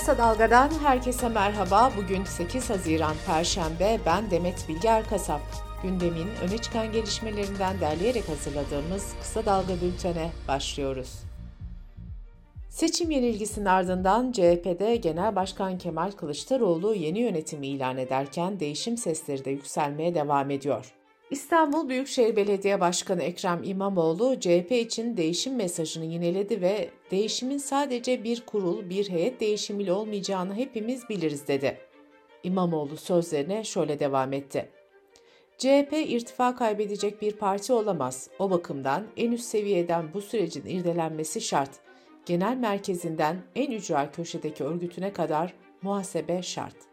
Kısa Dalga'dan herkese merhaba. Bugün 8 Haziran Perşembe. Ben Demet Bilge Erkasap. Gündemin öne çıkan gelişmelerinden derleyerek hazırladığımız Kısa Dalga bültene başlıyoruz. Seçim yenilgisinin ardından CHP'de Genel Başkan Kemal Kılıçdaroğlu yeni yönetimi ilan ederken değişim sesleri de yükselmeye devam ediyor. İstanbul Büyükşehir Belediye Başkanı Ekrem İmamoğlu CHP için değişim mesajını yineledi ve değişimin sadece bir kurul, bir heyet değişimiyle olmayacağını hepimiz biliriz dedi. İmamoğlu sözlerine şöyle devam etti. CHP irtifa kaybedecek bir parti olamaz. O bakımdan en üst seviyeden bu sürecin irdelenmesi şart. Genel merkezinden en ücra köşedeki örgütüne kadar muhasebe şart.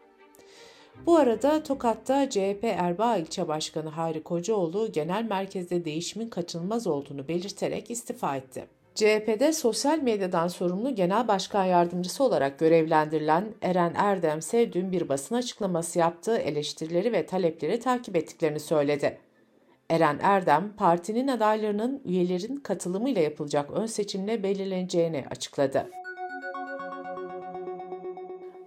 Bu arada Tokat'ta CHP Erbaa İlçe Başkanı Hayri Kocaoğlu genel merkezde değişimin kaçınılmaz olduğunu belirterek istifa etti. CHP'de sosyal medyadan sorumlu genel başkan yardımcısı olarak görevlendirilen Eren Erdemse dün bir basın açıklaması yaptığı eleştirileri ve talepleri takip ettiklerini söyledi. Eren Erdem, partinin adaylarının üyelerin katılımıyla yapılacak ön seçimle belirleneceğini açıkladı.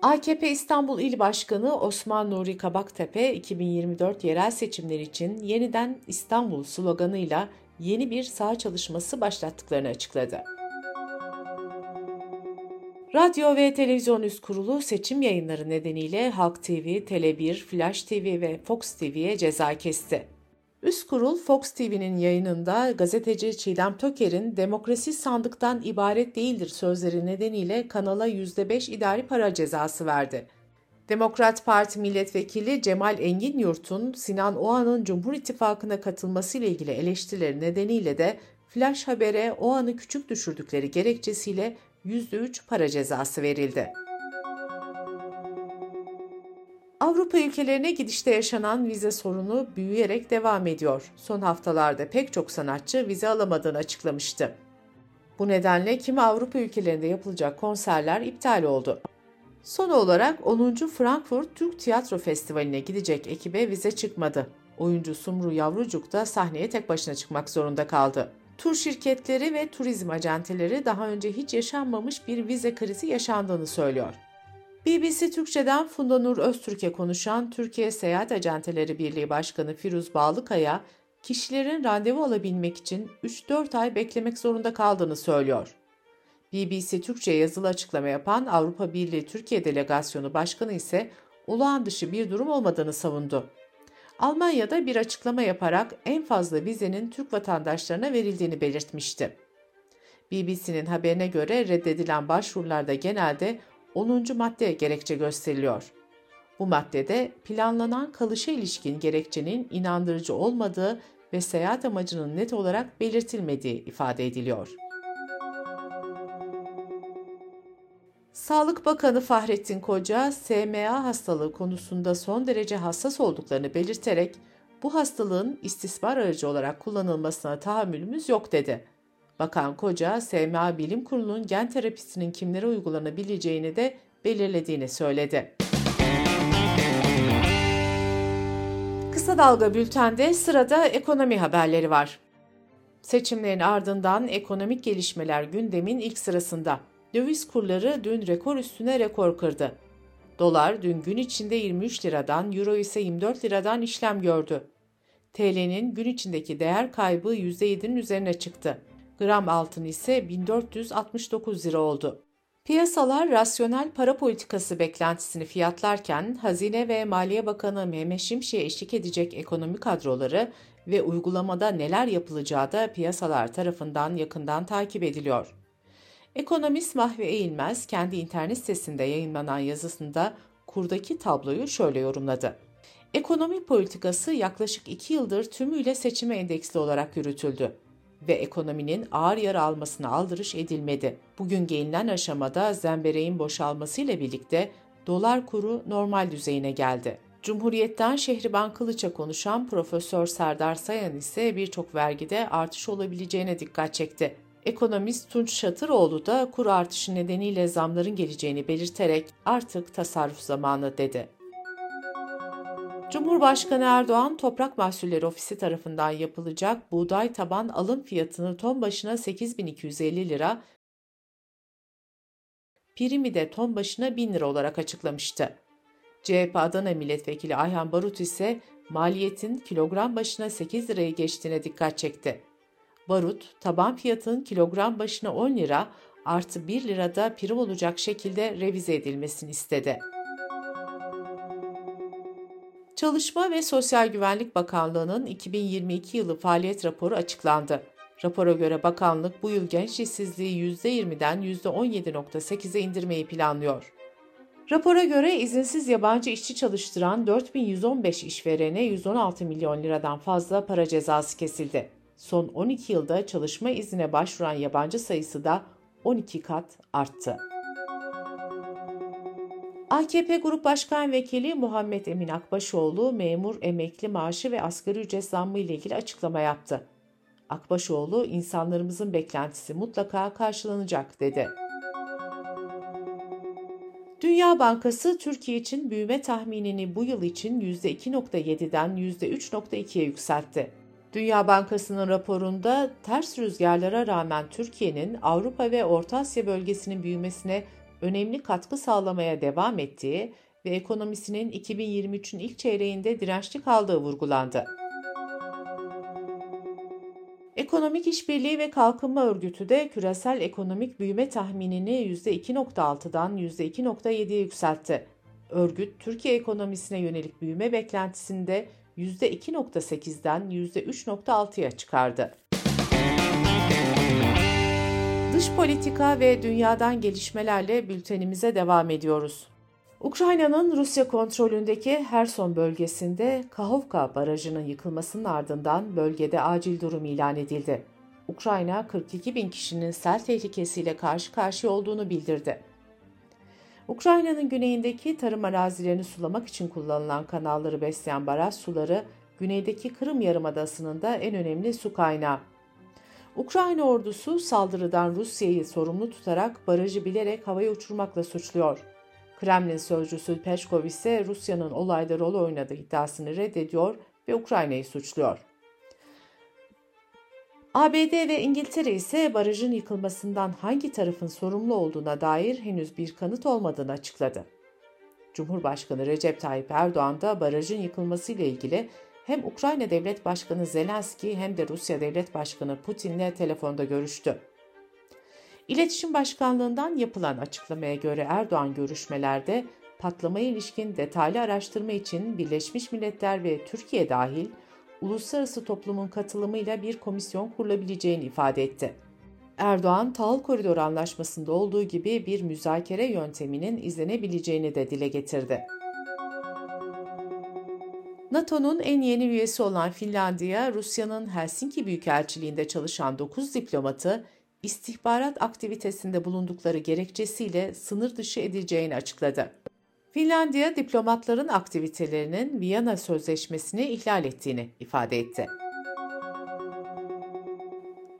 AKP İstanbul İl Başkanı Osman Nuri Kabaktepe 2024 yerel seçimleri için yeniden İstanbul sloganıyla yeni bir sağ çalışması başlattıklarını açıkladı. Radyo ve Televizyon Üst Kurulu seçim yayınları nedeniyle Halk TV, Tele1, Flash TV ve Fox TV'ye ceza kesti. Üst kurul Fox TV'nin yayınında gazeteci Çiğdem Töker'in demokrasi sandıktan ibaret değildir sözleri nedeniyle kanala %5 idari para cezası verdi. Demokrat Parti milletvekili Cemal Engin Yurt'un Sinan Oğan'ın Cumhur İttifakı'na katılmasıyla ilgili eleştirileri nedeniyle de Flash Haber'e Oğan'ı küçük düşürdükleri gerekçesiyle %3 para cezası verildi. Avrupa ülkelerine gidişte yaşanan vize sorunu büyüyerek devam ediyor. Son haftalarda pek çok sanatçı vize alamadığını açıklamıştı. Bu nedenle kimi Avrupa ülkelerinde yapılacak konserler iptal oldu. Son olarak 10. Frankfurt Türk Tiyatro Festivali'ne gidecek ekibe vize çıkmadı. Oyuncu Sumru Yavrucuk da sahneye tek başına çıkmak zorunda kaldı. Tur şirketleri ve turizm acenteleri daha önce hiç yaşanmamış bir vize krizi yaşandığını söylüyor. BBC Türkçe'den Funda Nur Öztürk'e konuşan Türkiye Seyahat Acenteleri Birliği Başkanı Firuz Bağlıkaya, kişilerin randevu alabilmek için 3-4 ay beklemek zorunda kaldığını söylüyor. BBC Türkçe yazılı açıklama yapan Avrupa Birliği Türkiye Delegasyonu Başkanı ise olağan dışı bir durum olmadığını savundu. Almanya'da bir açıklama yaparak en fazla vizenin Türk vatandaşlarına verildiğini belirtmişti. BBC'nin haberine göre reddedilen başvurularda genelde 10. madde gerekçe gösteriliyor. Bu maddede planlanan kalışa ilişkin gerekçenin inandırıcı olmadığı ve seyahat amacının net olarak belirtilmediği ifade ediliyor. Sağlık Bakanı Fahrettin Koca, SMA hastalığı konusunda son derece hassas olduklarını belirterek bu hastalığın istismar aracı olarak kullanılmasına tahammülümüz yok dedi. Bakan Koca, SMA Bilim Kurulu'nun gen terapisinin kimlere uygulanabileceğini de belirlediğini söyledi. Kısa Dalga Bülten'de sırada ekonomi haberleri var. Seçimlerin ardından ekonomik gelişmeler gündemin ilk sırasında. Döviz kurları dün rekor üstüne rekor kırdı. Dolar dün gün içinde 23 liradan, euro ise 24 liradan işlem gördü. TL'nin gün içindeki değer kaybı %7'nin üzerine çıktı. Gram altın ise 1469 lira oldu. Piyasalar rasyonel para politikası beklentisini fiyatlarken Hazine ve Maliye Bakanı Mehmet Şimşek'e eşlik edecek ekonomi kadroları ve uygulamada neler yapılacağı da piyasalar tarafından yakından takip ediliyor. Ekonomist Mahve Eğilmez kendi internet sitesinde yayınlanan yazısında kurdaki tabloyu şöyle yorumladı. Ekonomi politikası yaklaşık iki yıldır tümüyle seçime endeksli olarak yürütüldü ve ekonominin ağır yara almasına aldırış edilmedi. Bugün gelinen aşamada zembereğin boşalmasıyla birlikte dolar kuru normal düzeyine geldi. Cumhuriyet'ten Şehriban Kılıç'a konuşan Profesör Serdar Sayan ise birçok vergide artış olabileceğine dikkat çekti. Ekonomist Tunç Şatıroğlu da kur artışı nedeniyle zamların geleceğini belirterek artık tasarruf zamanı dedi. Cumhurbaşkanı Erdoğan Toprak Mahsulleri Ofisi tarafından yapılacak buğday taban alım fiyatını ton başına 8250 lira, primi de ton başına 1000 lira olarak açıklamıştı. CHP Adana Milletvekili Ayhan Barut ise maliyetin kilogram başına 8 lirayı geçtiğine dikkat çekti. Barut, taban fiyatın kilogram başına 10 lira artı 1 lirada prim olacak şekilde revize edilmesini istedi. Çalışma ve Sosyal Güvenlik Bakanlığı'nın 2022 yılı faaliyet raporu açıklandı. Rapora göre bakanlık bu yıl genç işsizliği %20'den %17.8'e indirmeyi planlıyor. Rapora göre izinsiz yabancı işçi çalıştıran 4115 işverene 116 milyon liradan fazla para cezası kesildi. Son 12 yılda çalışma izine başvuran yabancı sayısı da 12 kat arttı. AKP Grup Başkan Vekili Muhammed Emin Akbaşoğlu memur emekli maaşı ve asgari ücret zammı ile ilgili açıklama yaptı. Akbaşoğlu insanlarımızın beklentisi mutlaka karşılanacak dedi. Dünya Bankası Türkiye için büyüme tahminini bu yıl için %2.7'den %3.2'ye yükseltti. Dünya Bankası'nın raporunda ters rüzgarlara rağmen Türkiye'nin Avrupa ve Orta Asya bölgesinin büyümesine önemli katkı sağlamaya devam ettiği ve ekonomisinin 2023'ün ilk çeyreğinde dirençli kaldığı vurgulandı. Ekonomik İşbirliği ve Kalkınma Örgütü de küresel ekonomik büyüme tahminini %2.6'dan %2.7'ye yükseltti. Örgüt, Türkiye ekonomisine yönelik büyüme beklentisini de %2.8'den %3.6'ya çıkardı. Dış politika ve dünyadan gelişmelerle bültenimize devam ediyoruz. Ukrayna'nın Rusya kontrolündeki Herson bölgesinde Kahovka Barajı'nın yıkılmasının ardından bölgede acil durum ilan edildi. Ukrayna 42 bin kişinin sel tehlikesiyle karşı karşıya olduğunu bildirdi. Ukrayna'nın güneyindeki tarım arazilerini sulamak için kullanılan kanalları besleyen baraj suları, güneydeki Kırım Yarımadası'nın da en önemli su kaynağı. Ukrayna ordusu saldırıdan Rusya'yı sorumlu tutarak barajı bilerek havaya uçurmakla suçluyor. Kremlin sözcüsü Peşkov ise Rusya'nın olayda rol oynadığı iddiasını reddediyor ve Ukrayna'yı suçluyor. ABD ve İngiltere ise barajın yıkılmasından hangi tarafın sorumlu olduğuna dair henüz bir kanıt olmadığını açıkladı. Cumhurbaşkanı Recep Tayyip Erdoğan da barajın yıkılmasıyla ilgili hem Ukrayna Devlet Başkanı Zelenski hem de Rusya Devlet Başkanı Putin'le telefonda görüştü. İletişim Başkanlığından yapılan açıklamaya göre Erdoğan görüşmelerde patlamaya ilişkin detaylı araştırma için Birleşmiş Milletler ve Türkiye dahil uluslararası toplumun katılımıyla bir komisyon kurulabileceğini ifade etti. Erdoğan, Tahıl Koridor Anlaşması'nda olduğu gibi bir müzakere yönteminin izlenebileceğini de dile getirdi. NATO'nun en yeni üyesi olan Finlandiya, Rusya'nın Helsinki Büyükelçiliğinde çalışan 9 diplomatı istihbarat aktivitesinde bulundukları gerekçesiyle sınır dışı edileceğini açıkladı. Finlandiya diplomatların aktivitelerinin Viyana Sözleşmesi'ni ihlal ettiğini ifade etti.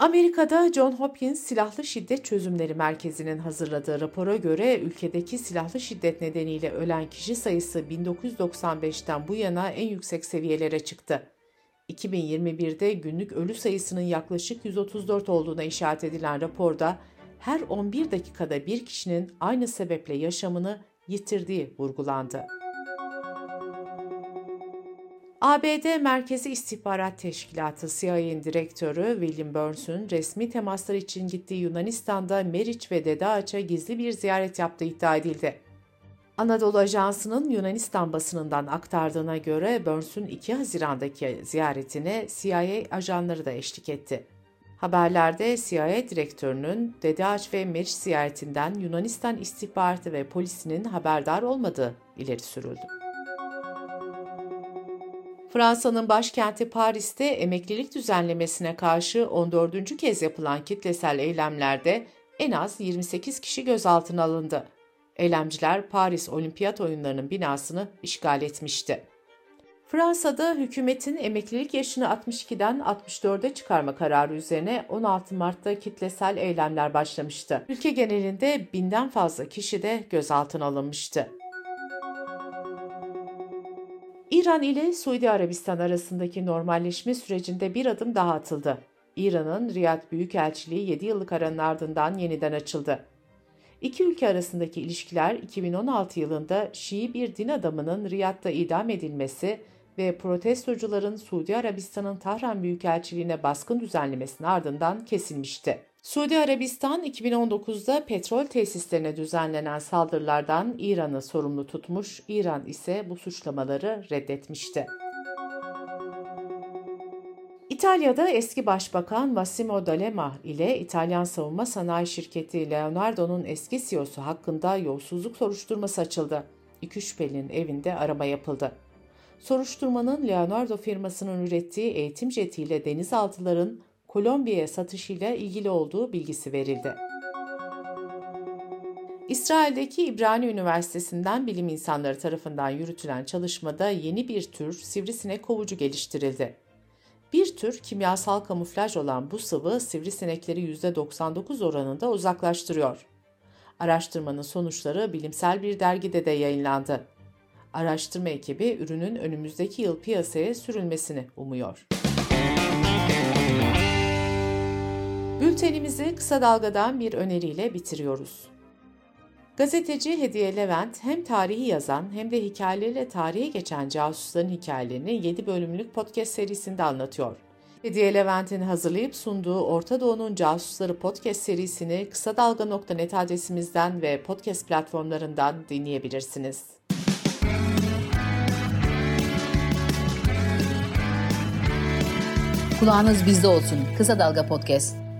Amerika'da John Hopkins Silahlı Şiddet Çözümleri Merkezi'nin hazırladığı rapora göre ülkedeki silahlı şiddet nedeniyle ölen kişi sayısı 1995'ten bu yana en yüksek seviyelere çıktı. 2021'de günlük ölü sayısının yaklaşık 134 olduğuna işaret edilen raporda her 11 dakikada bir kişinin aynı sebeple yaşamını yitirdiği vurgulandı. ABD Merkezi İstihbarat Teşkilatı CIA'nin direktörü William Burns'un resmi temaslar için gittiği Yunanistan'da Meriç ve Dede gizli bir ziyaret yaptığı iddia edildi. Anadolu Ajansı'nın Yunanistan basınından aktardığına göre Burns'un 2 Haziran'daki ziyaretine CIA ajanları da eşlik etti. Haberlerde CIA direktörünün Dede ve Meriç ziyaretinden Yunanistan istihbaratı ve polisinin haberdar olmadığı ileri sürüldü. Fransa'nın başkenti Paris'te emeklilik düzenlemesine karşı 14. kez yapılan kitlesel eylemlerde en az 28 kişi gözaltına alındı. Eylemciler Paris Olimpiyat Oyunları'nın binasını işgal etmişti. Fransa'da hükümetin emeklilik yaşını 62'den 64'e çıkarma kararı üzerine 16 Mart'ta kitlesel eylemler başlamıştı. Ülke genelinde binden fazla kişi de gözaltına alınmıştı. İran ile Suudi Arabistan arasındaki normalleşme sürecinde bir adım daha atıldı. İran'ın Riyad Büyükelçiliği 7 yıllık aranın ardından yeniden açıldı. İki ülke arasındaki ilişkiler 2016 yılında Şii bir din adamının Riyad'da idam edilmesi ve protestocuların Suudi Arabistan'ın Tahran Büyükelçiliğine baskın düzenlemesinin ardından kesilmişti. Suudi Arabistan 2019'da petrol tesislerine düzenlenen saldırılardan İran'ı sorumlu tutmuş, İran ise bu suçlamaları reddetmişti. İtalya'da eski başbakan Massimo D'Alema ile İtalyan savunma sanayi şirketi Leonardo'nun eski CEO'su hakkında yolsuzluk soruşturması açıldı. İki şüphelinin evinde arama yapıldı. Soruşturmanın Leonardo firmasının ürettiği eğitim jetiyle denizaltıların Kolombiya'ya satışıyla ilgili olduğu bilgisi verildi. İsrail'deki İbrani Üniversitesi'nden bilim insanları tarafından yürütülen çalışmada yeni bir tür sivrisinek kovucu geliştirildi. Bir tür kimyasal kamuflaj olan bu sıvı sivrisinekleri %99 oranında uzaklaştırıyor. Araştırmanın sonuçları bilimsel bir dergide de yayınlandı. Araştırma ekibi ürünün önümüzdeki yıl piyasaya sürülmesini umuyor. Bültenimizi kısa dalgadan bir öneriyle bitiriyoruz. Gazeteci Hediye Levent hem tarihi yazan hem de hikayeleriyle tarihe geçen casusların hikayelerini 7 bölümlük podcast serisinde anlatıyor. Hediye Levent'in hazırlayıp sunduğu Orta Doğu'nun Casusları podcast serisini kısa dalga.net adresimizden ve podcast platformlarından dinleyebilirsiniz. Kulağınız bizde olsun. Kısa Dalga Podcast.